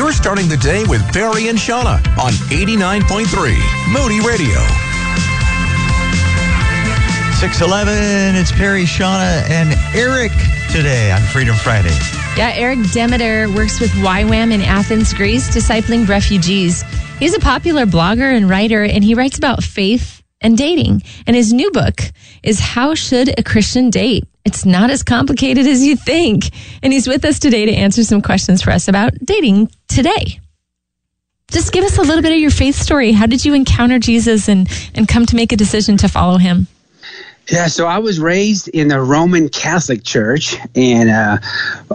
You're starting the day with Perry and Shauna on 89.3 Moody Radio. 611, it's Perry, Shauna, and Eric today on Freedom Friday. Yeah, Eric Demeter works with YWAM in Athens, Greece, discipling refugees. He's a popular blogger and writer, and he writes about faith and dating. And his new book is How Should a Christian Date? It's not as complicated as you think. And he's with us today to answer some questions for us about dating today. Just give us a little bit of your faith story. How did you encounter Jesus and, and come to make a decision to follow him? Yeah, so I was raised in the Roman Catholic Church, and uh,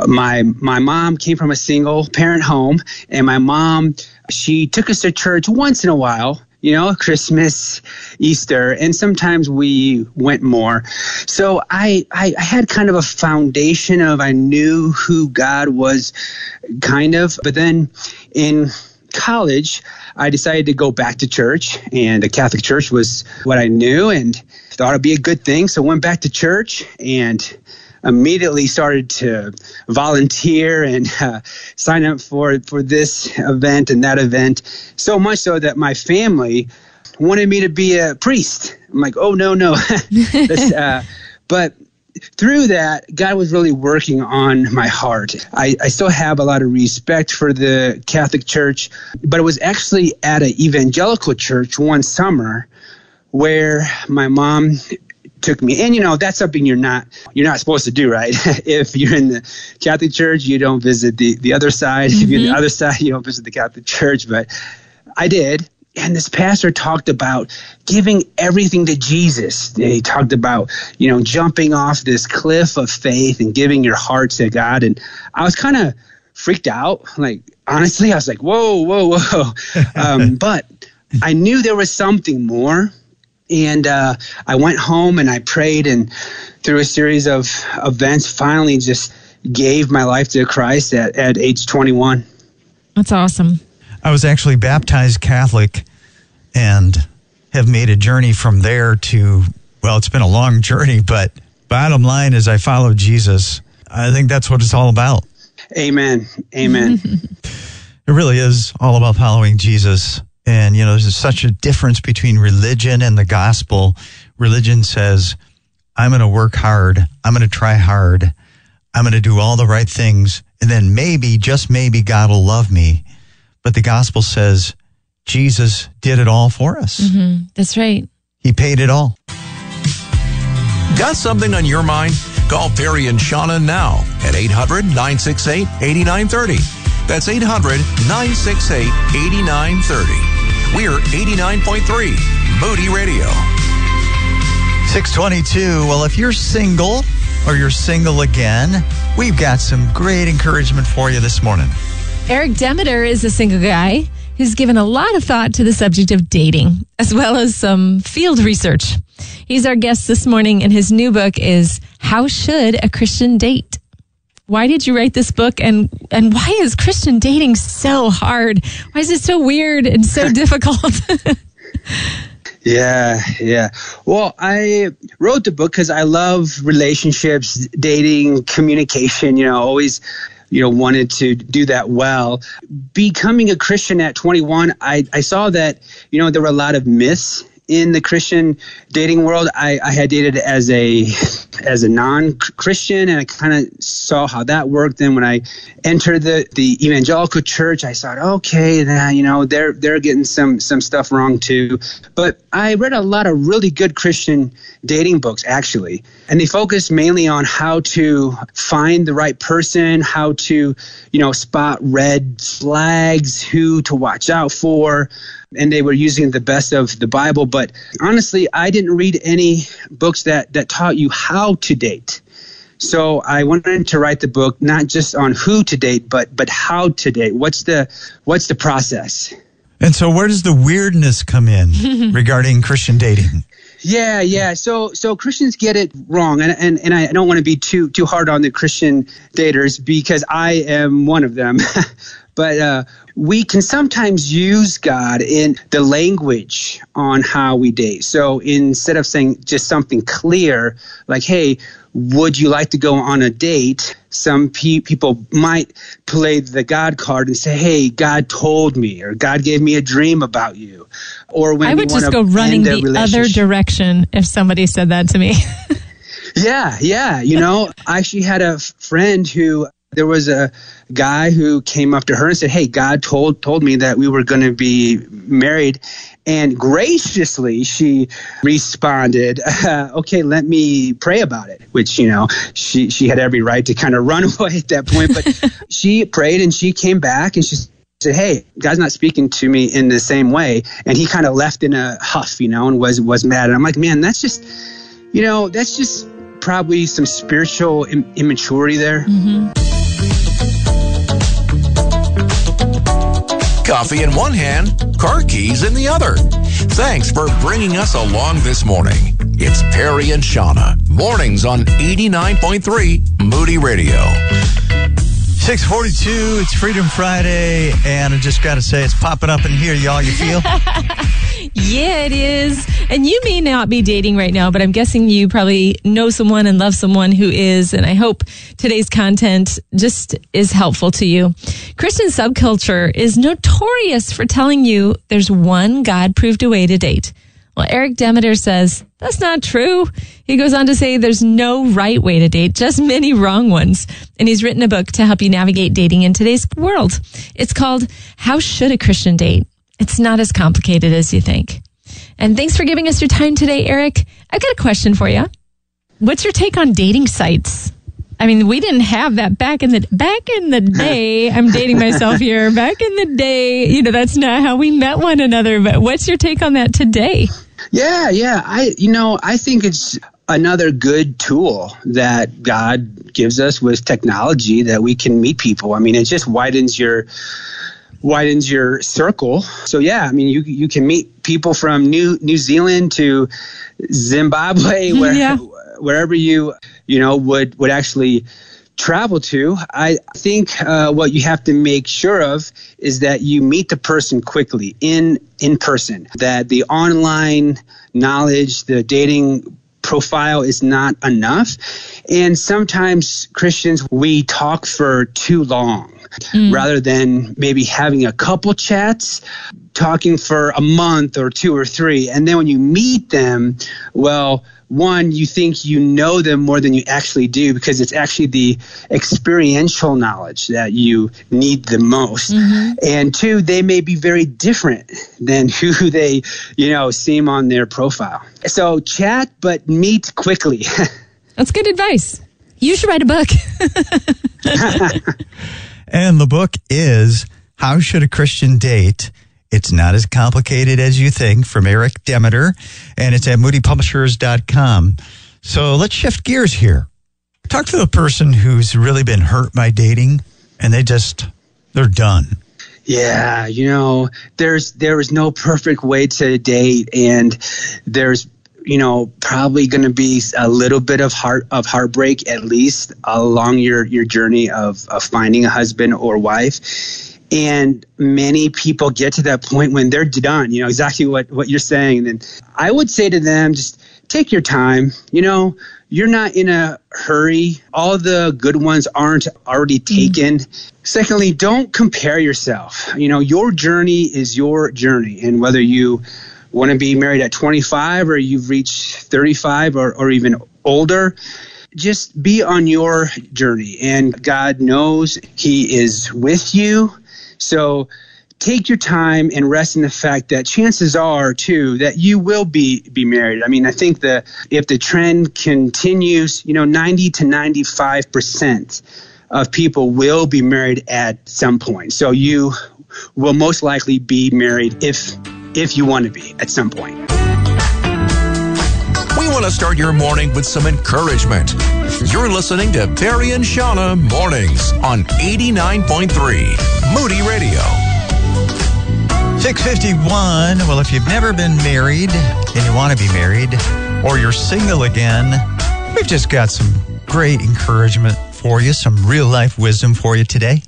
my my mom came from a single parent home, and my mom she took us to church once in a while, you know, Christmas, Easter, and sometimes we went more. So I, I, I had kind of a foundation of I knew who God was, kind of, but then in college, I decided to go back to church, and the Catholic Church was what I knew, and thought it'd be a good thing. So went back to church and immediately started to volunteer and uh, sign up for for this event and that event. So much so that my family wanted me to be a priest. I'm like, oh no no, uh, but through that, God was really working on my heart. I, I, still have a lot of respect for the Catholic Church, but it was actually at an evangelical church one summer where my mom took me and you know that's something you're not you're not supposed to do right if you're in the catholic church you don't visit the the other side mm-hmm. if you're the mm-hmm. other side you don't visit the catholic church but i did and this pastor talked about giving everything to Jesus. He talked about, you know, jumping off this cliff of faith and giving your heart to God. And I was kind of freaked out. Like, honestly, I was like, whoa, whoa, whoa. um, but I knew there was something more. And uh, I went home and I prayed, and through a series of events, finally just gave my life to Christ at, at age 21. That's awesome. I was actually baptized Catholic and have made a journey from there to, well, it's been a long journey, but bottom line is I follow Jesus. I think that's what it's all about. Amen. Amen. it really is all about following Jesus. And, you know, there's such a difference between religion and the gospel. Religion says, I'm going to work hard. I'm going to try hard. I'm going to do all the right things. And then maybe, just maybe, God will love me. But the gospel says, Jesus did it all for us. Mm-hmm. That's right. He paid it all. Got something on your mind? Call Perry and Shauna now at 800 968 8930. That's 800 968 8930. We're 89.3 Moody Radio. 622. Well, if you're single or you're single again, we've got some great encouragement for you this morning. Eric Demeter is a single guy who's given a lot of thought to the subject of dating, as well as some field research. He's our guest this morning, and his new book is How Should a Christian Date? Why did you write this book and and why is Christian dating so hard? Why is it so weird and so difficult? yeah, yeah. Well, I wrote the book because I love relationships, dating, communication. You know, always you know wanted to do that well becoming a christian at 21 i, I saw that you know there were a lot of myths in the Christian dating world, I, I had dated as a as a non-Christian, and I kind of saw how that worked. Then when I entered the the evangelical church, I thought, okay, then you know they're they're getting some some stuff wrong too. But I read a lot of really good Christian dating books actually, and they focus mainly on how to find the right person, how to you know spot red flags, who to watch out for and they were using the best of the Bible. But honestly, I didn't read any books that, that taught you how to date. So I wanted to write the book not just on who to date, but but how to date. What's the what's the process? And so where does the weirdness come in regarding Christian dating? Yeah, yeah. So so Christians get it wrong, and and, and I don't want to be too too hard on the Christian daters because I am one of them. but uh, we can sometimes use God in the language on how we date. So instead of saying just something clear, like, hey, would you like to go on a date? Some pe- people might play the God card and say, "Hey, God told me," or "God gave me a dream about you," or when I would just go running the other direction if somebody said that to me. Yeah, yeah. You know, I actually had a friend who there was a guy who came up to her and said, "Hey, God told told me that we were going to be married." And graciously, she responded, uh, "Okay, let me pray about it." Which you know, she she had every right to kind of run away at that point, but she prayed and she came back and she said, "Hey, God's not speaking to me in the same way." And he kind of left in a huff, you know, and was was mad. And I'm like, "Man, that's just." You know, that's just probably some spiritual Im- immaturity there. Coffee in one hand, car keys in the other. Thanks for bringing us along this morning. It's Perry and Shauna. Mornings on 89.3 Moody Radio. 642, it's Freedom Friday, and I just got to say, it's popping up in here, y'all. You feel? yeah, it is. And you may not be dating right now, but I'm guessing you probably know someone and love someone who is. And I hope today's content just is helpful to you. Christian subculture is notorious for telling you there's one God proved way to date. Well, Eric Demeter says that's not true. He goes on to say there's no right way to date, just many wrong ones. And he's written a book to help you navigate dating in today's world. It's called How Should a Christian Date? It's not as complicated as you think. And thanks for giving us your time today, Eric. I've got a question for you. What's your take on dating sites? I mean, we didn't have that back in the back in the day. I'm dating myself here. Back in the day, you know, that's not how we met one another. But what's your take on that today? Yeah, yeah. I, you know, I think it's another good tool that God gives us with technology that we can meet people. I mean, it just widens your widens your circle. So yeah, I mean, you you can meet people from New New Zealand to Zimbabwe, where, Yeah. wherever you you know would would actually travel to. I think uh, what you have to make sure of is that you meet the person quickly in in person. That the online knowledge, the dating profile is not enough. And sometimes Christians, we talk for too long rather than maybe having a couple chats, talking for a month or two or three. And then when you meet them, well, one, you think you know them more than you actually do because it's actually the experiential knowledge that you need the most. Mm-hmm. And two, they may be very different than who they, you know, seem on their profile. So chat, but meet quickly. That's good advice. You should write a book. And the book is How Should a Christian Date? It's not as complicated as you think from Eric Demeter, and it's at moodypublishers.com. So let's shift gears here. Talk to the person who's really been hurt by dating and they just, they're done. Yeah, you know, there's there is no perfect way to date, and there's you know probably going to be a little bit of heart of heartbreak at least along your your journey of, of finding a husband or wife. And many people get to that point when they're done. You know exactly what what you're saying. And I would say to them, just take your time. You know, you're not in a hurry. All the good ones aren't already mm-hmm. taken. Secondly, don't compare yourself. You know, your journey is your journey. And whether you want to be married at 25 or you've reached 35 or, or even older, just be on your journey. And God knows He is with you. So take your time and rest in the fact that chances are too that you will be be married. I mean, I think the if the trend continues, you know, 90 to 95 percent of people will be married at some point. So you will most likely be married if if you want to be at some point. We want to start your morning with some encouragement. You're listening to Perry and Shauna Mornings on 89.3 Moody Radio. 651. Well, if you've never been married and you want to be married, or you're single again, we've just got some great encouragement for you, some real life wisdom for you today.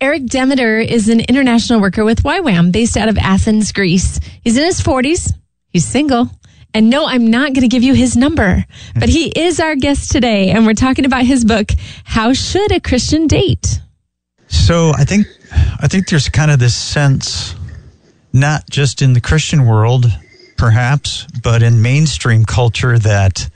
Eric Demeter is an international worker with YWAM based out of Athens, Greece. He's in his 40s. He's single And no, I'm not going to give you his number, but he is our guest today. And we're talking about his book, How Should a Christian Date? So I think, I think there's kind of this sense, not just in the Christian world, perhaps, but in mainstream culture that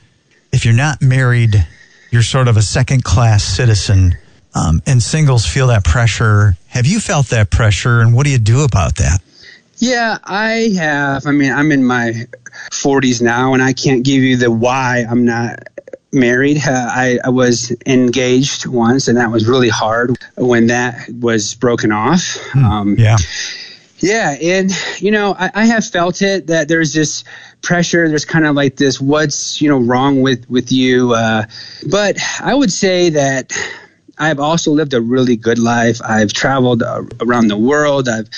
if you're not married, you're sort of a second class citizen. Um, and singles feel that pressure. Have you felt that pressure, and what do you do about that? Yeah, I have. I mean, I'm in my 40s now, and I can't give you the why I'm not married. Uh, I, I, was engaged once, and that was really hard when that was broken off. Hmm, um, yeah. Yeah, and you know, I, I, have felt it that there's this pressure. There's kind of like this, what's you know wrong with with you? Uh, but I would say that I've also lived a really good life. I've traveled uh, around the world. I've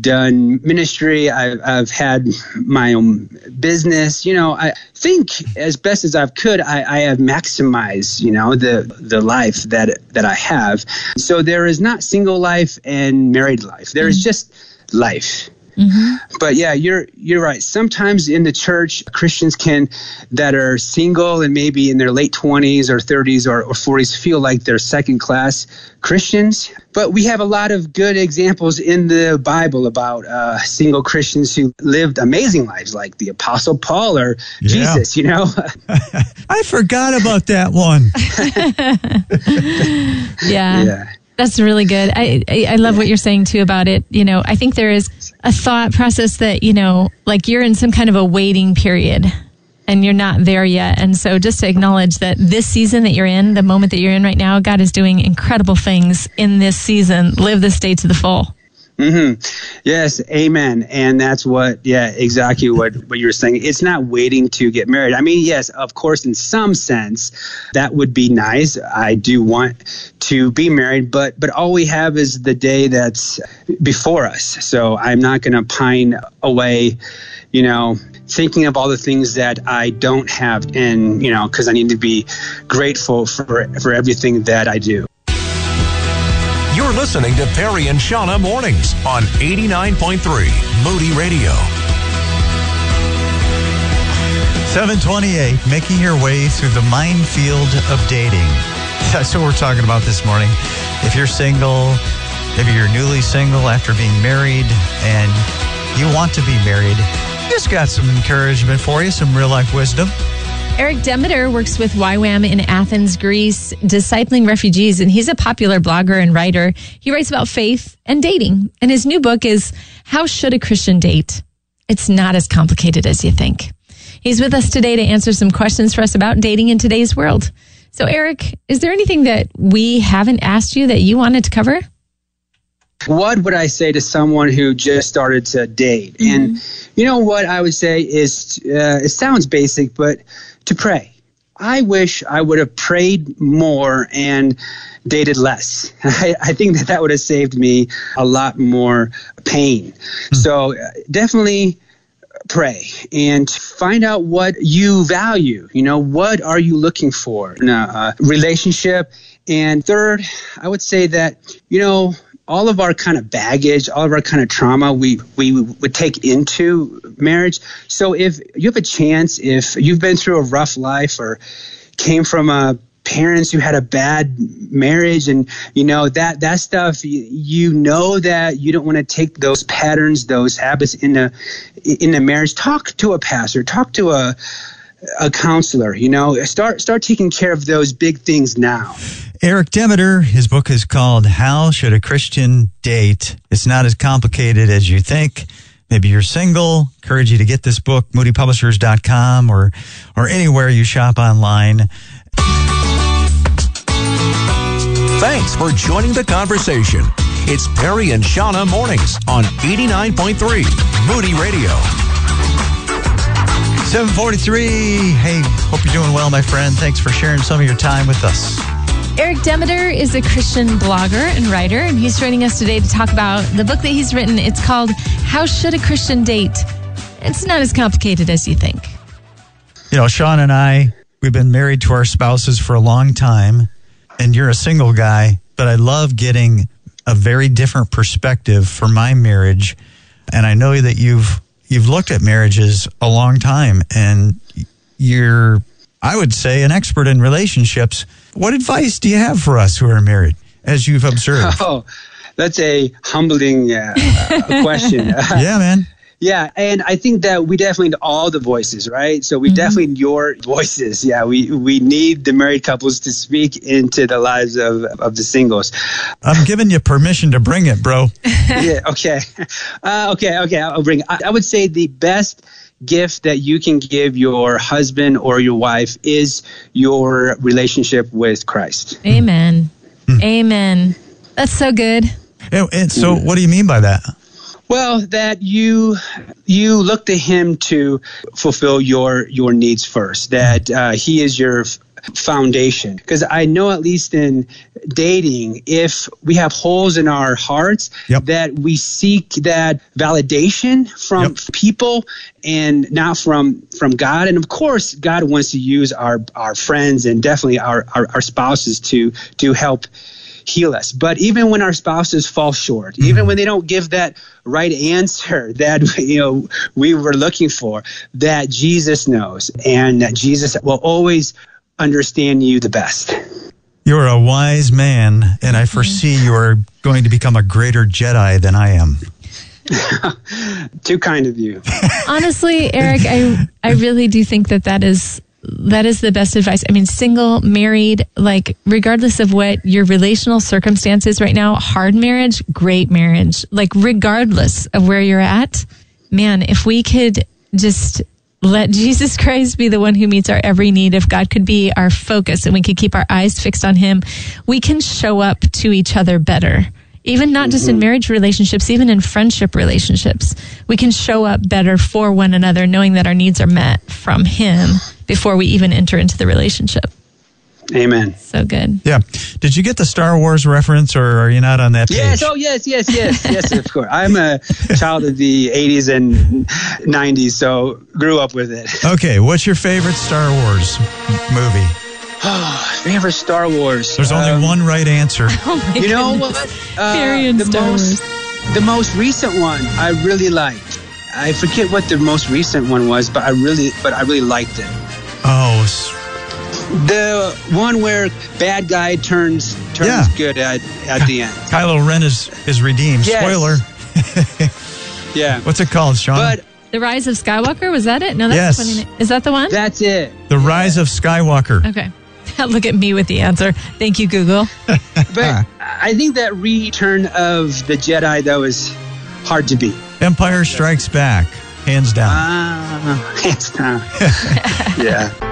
done ministry. I've, I've had my own business. You know, I think as best as I could, I, I have maximized, you know, the the life that that I have. So there is not single life and married life. There is mm-hmm. just life. Mm-hmm. But yeah, you're you're right. Sometimes in the church, Christians can that are single and maybe in their late 20s or 30s or, or 40s feel like they're second class Christians. But we have a lot of good examples in the Bible about uh, single Christians who lived amazing lives, like the Apostle Paul or yeah. Jesus. You know, I forgot about that one. yeah. yeah. That's really good. I, I, I love what you're saying too about it. You know, I think there is a thought process that, you know, like you're in some kind of a waiting period and you're not there yet. And so just to acknowledge that this season that you're in, the moment that you're in right now, God is doing incredible things in this season. Live this day to the full. Mm-hmm. Yes, amen. And that's what, yeah, exactly what, what you're saying. It's not waiting to get married. I mean, yes, of course, in some sense, that would be nice. I do want to be married, but but all we have is the day that's before us. So I'm not going to pine away, you know, thinking of all the things that I don't have, and you know, because I need to be grateful for for everything that I do. Listening to Perry and Shauna Mornings on 89.3 Moody Radio. 728, making your way through the minefield of dating. That's what we're talking about this morning. If you're single, maybe you're newly single after being married and you want to be married, just got some encouragement for you, some real life wisdom. Eric Demeter works with YWAM in Athens, Greece, discipling refugees, and he's a popular blogger and writer. He writes about faith and dating, and his new book is How Should a Christian Date? It's not as complicated as you think. He's with us today to answer some questions for us about dating in today's world. So, Eric, is there anything that we haven't asked you that you wanted to cover? What would I say to someone who just started to date? Mm-hmm. And you know what I would say is uh, it sounds basic, but to pray. I wish I would have prayed more and dated less. I, I, think that that would have saved me a lot more pain. Mm-hmm. So uh, definitely pray and find out what you value. You know, what are you looking for in a, a relationship? And third, I would say that, you know, all of our kind of baggage, all of our kind of trauma we, we would take into marriage. So if you have a chance, if you've been through a rough life or came from a parents who had a bad marriage and you know that that stuff you, you know that you don't want to take those patterns those habits in a in a marriage. Talk to a pastor talk to a a counselor you know. Start start taking care of those big things now Eric Demeter, his book is called How Should a Christian Date? It's not as complicated as you think. Maybe you're single. Encourage you to get this book, moodypublishers.com or, or anywhere you shop online. Thanks for joining the conversation. It's Perry and Shauna mornings on 89.3 Moody Radio. 743. Hey, hope you're doing well, my friend. Thanks for sharing some of your time with us. Eric Demeter is a Christian blogger and writer, and he's joining us today to talk about the book that he's written. It's called How Should a Christian Date? It's not as complicated as you think. You know, Sean and I, we've been married to our spouses for a long time, and you're a single guy, but I love getting a very different perspective for my marriage. And I know that you've you've looked at marriages a long time and you're, I would say, an expert in relationships. What advice do you have for us who are married as you've observed? Oh, that's a humbling uh, question. yeah, man. Yeah, and I think that we definitely need all the voices, right? So we mm-hmm. definitely need your voices. Yeah, we we need the married couples to speak into the lives of of the singles. I'm giving you permission to bring it, bro. yeah. Okay. Uh, okay. Okay. I'll bring. It. I, I would say the best gift that you can give your husband or your wife is your relationship with Christ. Amen. Mm. Amen. That's so good. And, and so, what do you mean by that? Well, that you you look to him to fulfill your your needs first. That uh, he is your foundation. Because I know, at least in dating, if we have holes in our hearts, yep. that we seek that validation from yep. people and not from from God. And of course, God wants to use our our friends and definitely our our, our spouses to to help heal us. But even when our spouses fall short, mm-hmm. even when they don't give that right answer that you know we were looking for, that Jesus knows and that Jesus will always understand you the best. You're a wise man, and I foresee mm. you are going to become a greater Jedi than I am. Too kind of you. Honestly, Eric, I I really do think that that is that is the best advice. I mean, single, married, like regardless of what your relational circumstances right now, hard marriage, great marriage, like regardless of where you're at, man, if we could just let Jesus Christ be the one who meets our every need, if God could be our focus and we could keep our eyes fixed on him, we can show up to each other better even not just in mm-hmm. marriage relationships, even in friendship relationships. We can show up better for one another, knowing that our needs are met from Him before we even enter into the relationship. Amen. So good. Yeah. Did you get the Star Wars reference, or are you not on that page? Yes. Oh, yes, yes, yes, yes. Of course. I'm a child of the '80s and '90s, so grew up with it. Okay. What's your favorite Star Wars movie? Oh, favorite Star Wars. There's only um, one right answer. Oh you know what? Uh, the Star most, Wars. The most recent one I really liked. I forget what the most recent one was, but I really, but I really liked it. Oh, the one where bad guy turns turns yeah. good at at the end. Kylo Ren is is redeemed. Yes. Spoiler. yeah. What's it called, Sean? But the Rise of Skywalker was that it? No, that's yes. funny. Is that the one? That's it. The Rise of Skywalker. Okay. Look at me with the answer. Thank you, Google. but I think that return of the Jedi, though, is hard to beat. Empire Strikes Back, hands down. Uh, hands down. yeah.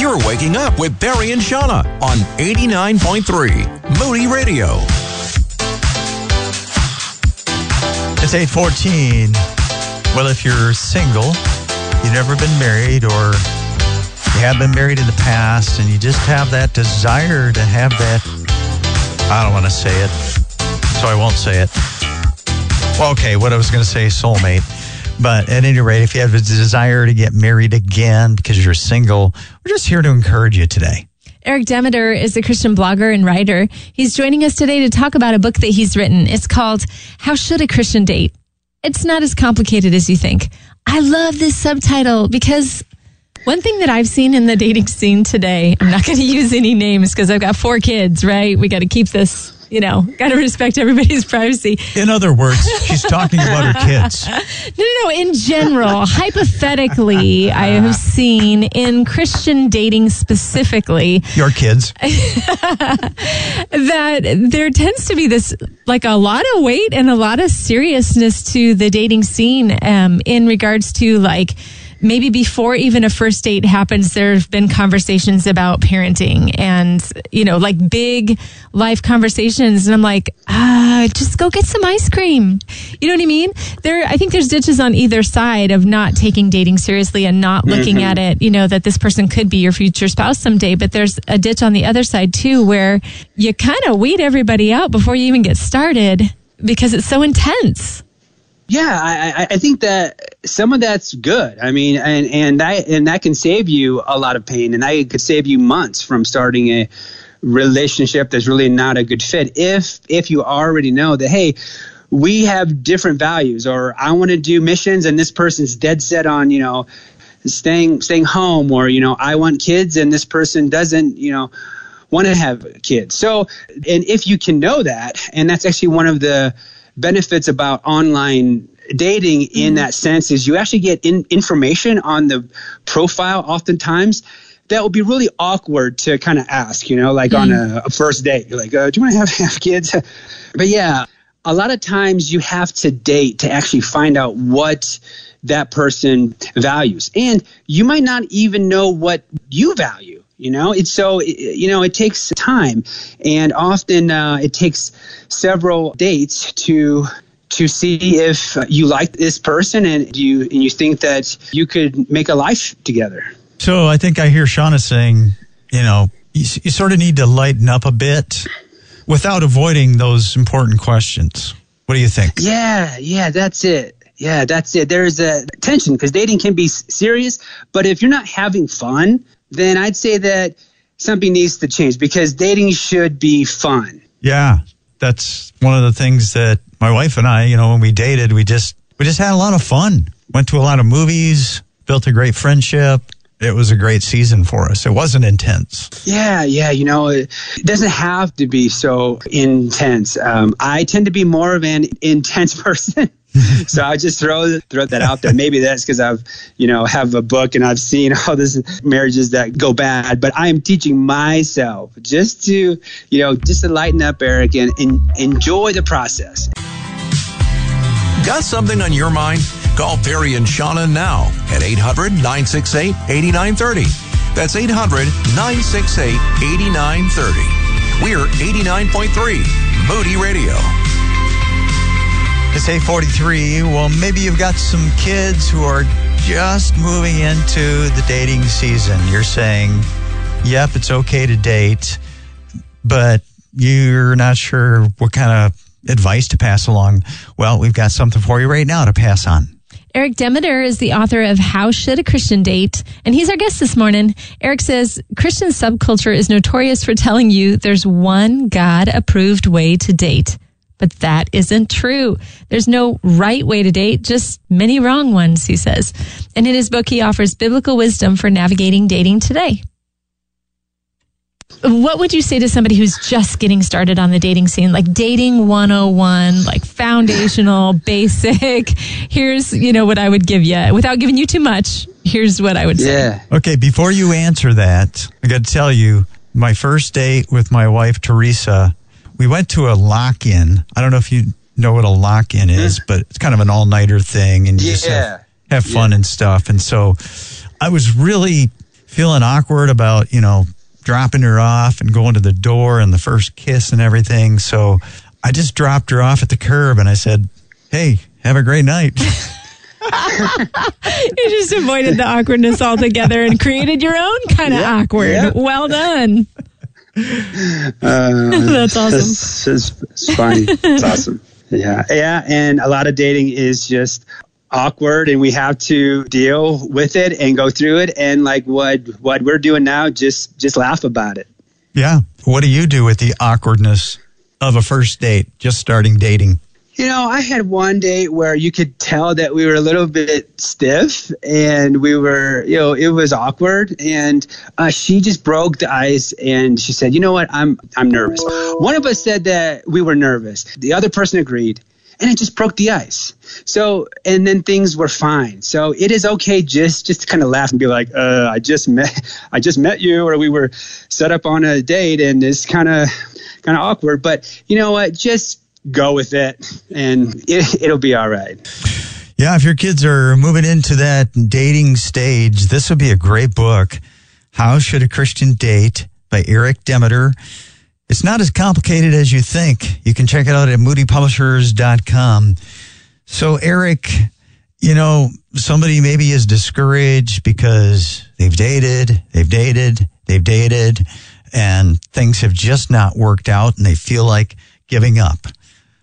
You're waking up with Perry and Shauna on 89.3 Moody Radio. It's 814. Well, if you're single, you've never been married, or you have been married in the past and you just have that desire to have that, I don't want to say it, so I won't say it. Well, okay, what I was going to say, soulmate. But at any rate, if you have a desire to get married again because you're single, we're just here to encourage you today. Eric Demeter is a Christian blogger and writer. He's joining us today to talk about a book that he's written. It's called How Should a Christian Date? It's not as complicated as you think. I love this subtitle because one thing that I've seen in the dating scene today, I'm not going to use any names because I've got four kids, right? We got to keep this, you know, got to respect everybody's privacy. In other words, she's talking about her kids. No, no, no. In general, hypothetically, I have seen in Christian dating specifically, your kids, that there tends to be this, like a lot of weight and a lot of seriousness to the dating scene um, in regards to like, maybe before even a first date happens, there have been conversations about parenting and, you know, like big life conversations. And I'm like, ah, just go get some ice cream. You know what I mean? There, I think there's ditches on either side of not taking dating seriously and not looking mm-hmm. at it, you know, that this person could be your future spouse someday. But there's a ditch on the other side too, where you kind of weed everybody out before you even get started because it's so intense. Yeah, I, I think that some of that's good. I mean, and and that and that can save you a lot of pain, and that could save you months from starting a relationship that's really not a good fit. If if you already know that, hey, we have different values, or I want to do missions, and this person's dead set on, you know, staying staying home, or you know, I want kids, and this person doesn't, you know, want to have kids. So, and if you can know that, and that's actually one of the benefits about online dating in that sense is you actually get in, information on the profile oftentimes that will be really awkward to kind of ask, you know, like on a, a first date. You're like, uh, do you want to have, have kids? but yeah, a lot of times you have to date to actually find out what that person values. And you might not even know what you value. You know, it's so, you know, it takes time and often uh, it takes several dates to to see if you like this person and you and you think that you could make a life together. So I think I hear Shauna saying, you know, you, you sort of need to lighten up a bit without avoiding those important questions. What do you think? Yeah, yeah, that's it. Yeah, that's it. There's a tension because dating can be serious, but if you're not having fun, then I'd say that something needs to change because dating should be fun. Yeah, that's one of the things that my wife and I, you know, when we dated, we just we just had a lot of fun. Went to a lot of movies, built a great friendship. It was a great season for us. It wasn't intense. Yeah, yeah. You know, it doesn't have to be so intense. Um, I tend to be more of an intense person. so I just throw throw that out there. Maybe that's because I've you know have a book and I've seen all these marriages that go bad. But I am teaching myself just to you know just to lighten up, Eric, and, and enjoy the process. Got something on your mind? Call Perry and Shauna now at 800 968 8930. That's 800 968 8930. We're 89.3 Moody Radio. It's 843. Well, maybe you've got some kids who are just moving into the dating season. You're saying, yep, it's okay to date, but you're not sure what kind of advice to pass along. Well, we've got something for you right now to pass on. Eric Demeter is the author of How Should a Christian Date? And he's our guest this morning. Eric says Christian subculture is notorious for telling you there's one God approved way to date. But that isn't true. There's no right way to date, just many wrong ones, he says. And in his book, he offers biblical wisdom for navigating dating today. What would you say to somebody who's just getting started on the dating scene? Like dating 101, like foundational, basic. Here's, you know, what I would give you without giving you too much. Here's what I would say. Yeah. Okay, before you answer that, I got to tell you, my first date with my wife, Teresa, we went to a lock in. I don't know if you know what a lock in hmm. is, but it's kind of an all nighter thing and you just have, have fun and stuff. And so I was really feeling awkward about, you know, dropping her off and going to the door and the first kiss and everything. So I just dropped her off at the curb and I said, Hey, have a great night. You just avoided the awkwardness altogether and created your own kind of awkward. yeah. Well done. Uh, That's awesome. It's, it's, it's funny. it's awesome. Yeah. Yeah. And a lot of dating is just awkward and we have to deal with it and go through it. And like what, what we're doing now, just, just laugh about it. yeah. What do you do with the awkwardness of a first date, just starting dating? You know, I had one date where you could tell that we were a little bit stiff and we were, you know, it was awkward. And uh, she just broke the ice and she said, "You know what? I'm I'm nervous." One of us said that we were nervous. The other person agreed, and it just broke the ice. So, and then things were fine. So it is okay just just to kind of laugh and be like, uh, "I just met I just met you," or we were set up on a date and it's kind of kind of awkward. But you know what? Just go with it and it, it'll be all right. Yeah, if your kids are moving into that dating stage, this would be a great book. How Should a Christian Date by Eric Demeter. It's not as complicated as you think. You can check it out at moodypublishers.com. So, Eric, you know, somebody maybe is discouraged because they've dated, they've dated, they've dated, and things have just not worked out and they feel like giving up.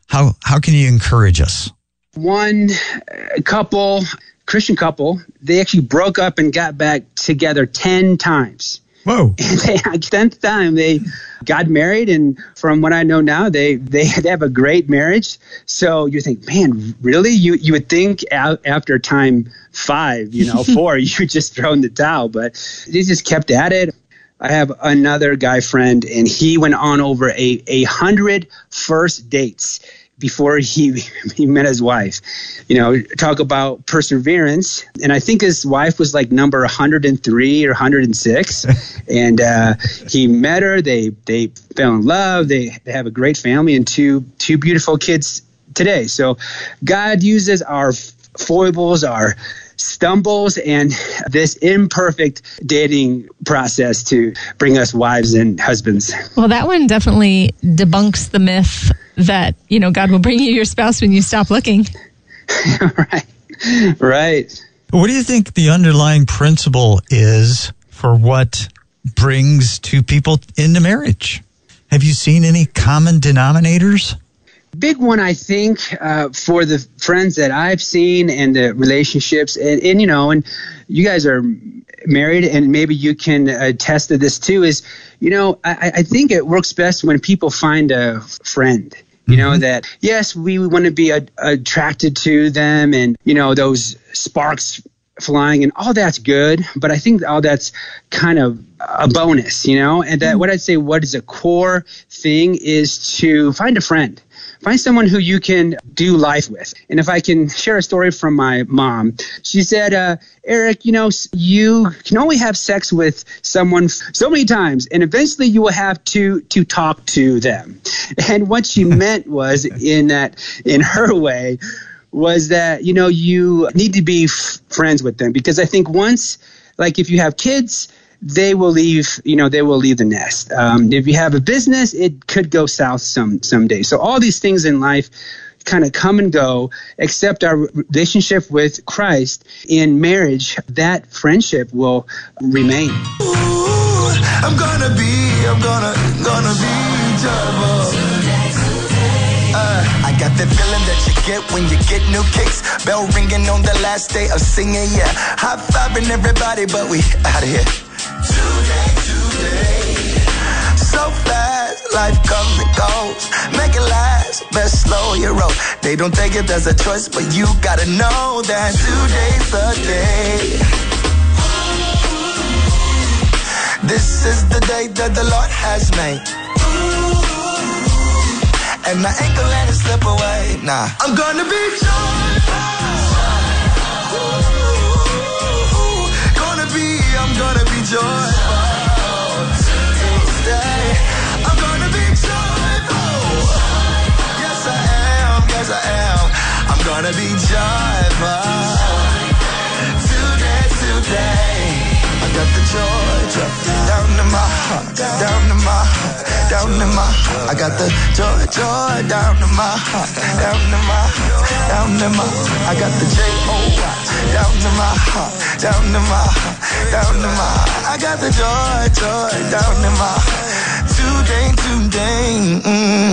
How, how can you encourage us? one uh, couple, Christian couple, they actually broke up and got back together 10 times. Whoa. And they, at 10th time, they got married. And from what I know now, they, they, they have a great marriage. So you think, man, really? You, you would think after time five, you know, four, you just throw in the towel. But they just kept at it. I have another guy friend, and he went on over a, a hundred first dates before he he met his wife. You know, talk about perseverance. And I think his wife was like number 103 or 106. and uh, he met her. They they fell in love. They, they have a great family and two two beautiful kids today. So God uses our foibles, our stumbles and this imperfect dating process to bring us wives and husbands. Well, that one definitely debunks the myth that, you know, God will bring you your spouse when you stop looking. right. Right. What do you think the underlying principle is for what brings two people into marriage? Have you seen any common denominators? Big one i think uh, for the friends that i've seen and the relationships and, and, you know and you guys are married and maybe you can attest to this too is you know i, I think it works best when people find a friend you know mm-hmm. that yes we want to be a, attracted to them and you know those sparks flying and all that's good but i think all that's kind of a bonus you know and that mm-hmm. what i'd say what is a core thing is to find a friend find someone who you can do life with. And if I can share a story from my mom, she said, uh, Eric, you know, you can only have sex with someone so many times, and eventually you will have to to talk to them. And what she meant was in that, in her way, was that you know you need to be f- friends with them because I think once, like if you have kids they will leave, you know, they will leave the nest. Um, if you have a business, it could go south some someday. So all these things in life kind of come and go, except our relationship with Christ in marriage, that friendship will remain. Ooh, I'm gonna be, I'm gonna, gonna be joyful. Uh, I got that feeling that you get when you get new kicks. Bell ringing on the last day of singing, yeah. High fiving everybody, but we out of here. Life comes and goes. Make it last, best slow your roll. They don't think it as a choice, but you gotta know that today's the day. This is the day that the Lord has made. And I ain't gonna let it slip away. Nah, I'm gonna be joyful. Joyful today. I'm gonna be joyful. Yes, I am. Yes, I am. I'm gonna be joyful today, today. I got the joy, down in my heart, down in my heart, down in my heart. I got the joy, joy down in my heart, down in my heart, down in my. I got the J O Y down in my heart, down in my heart, down in my. I got the joy, joy down in my. Today, today. Mm.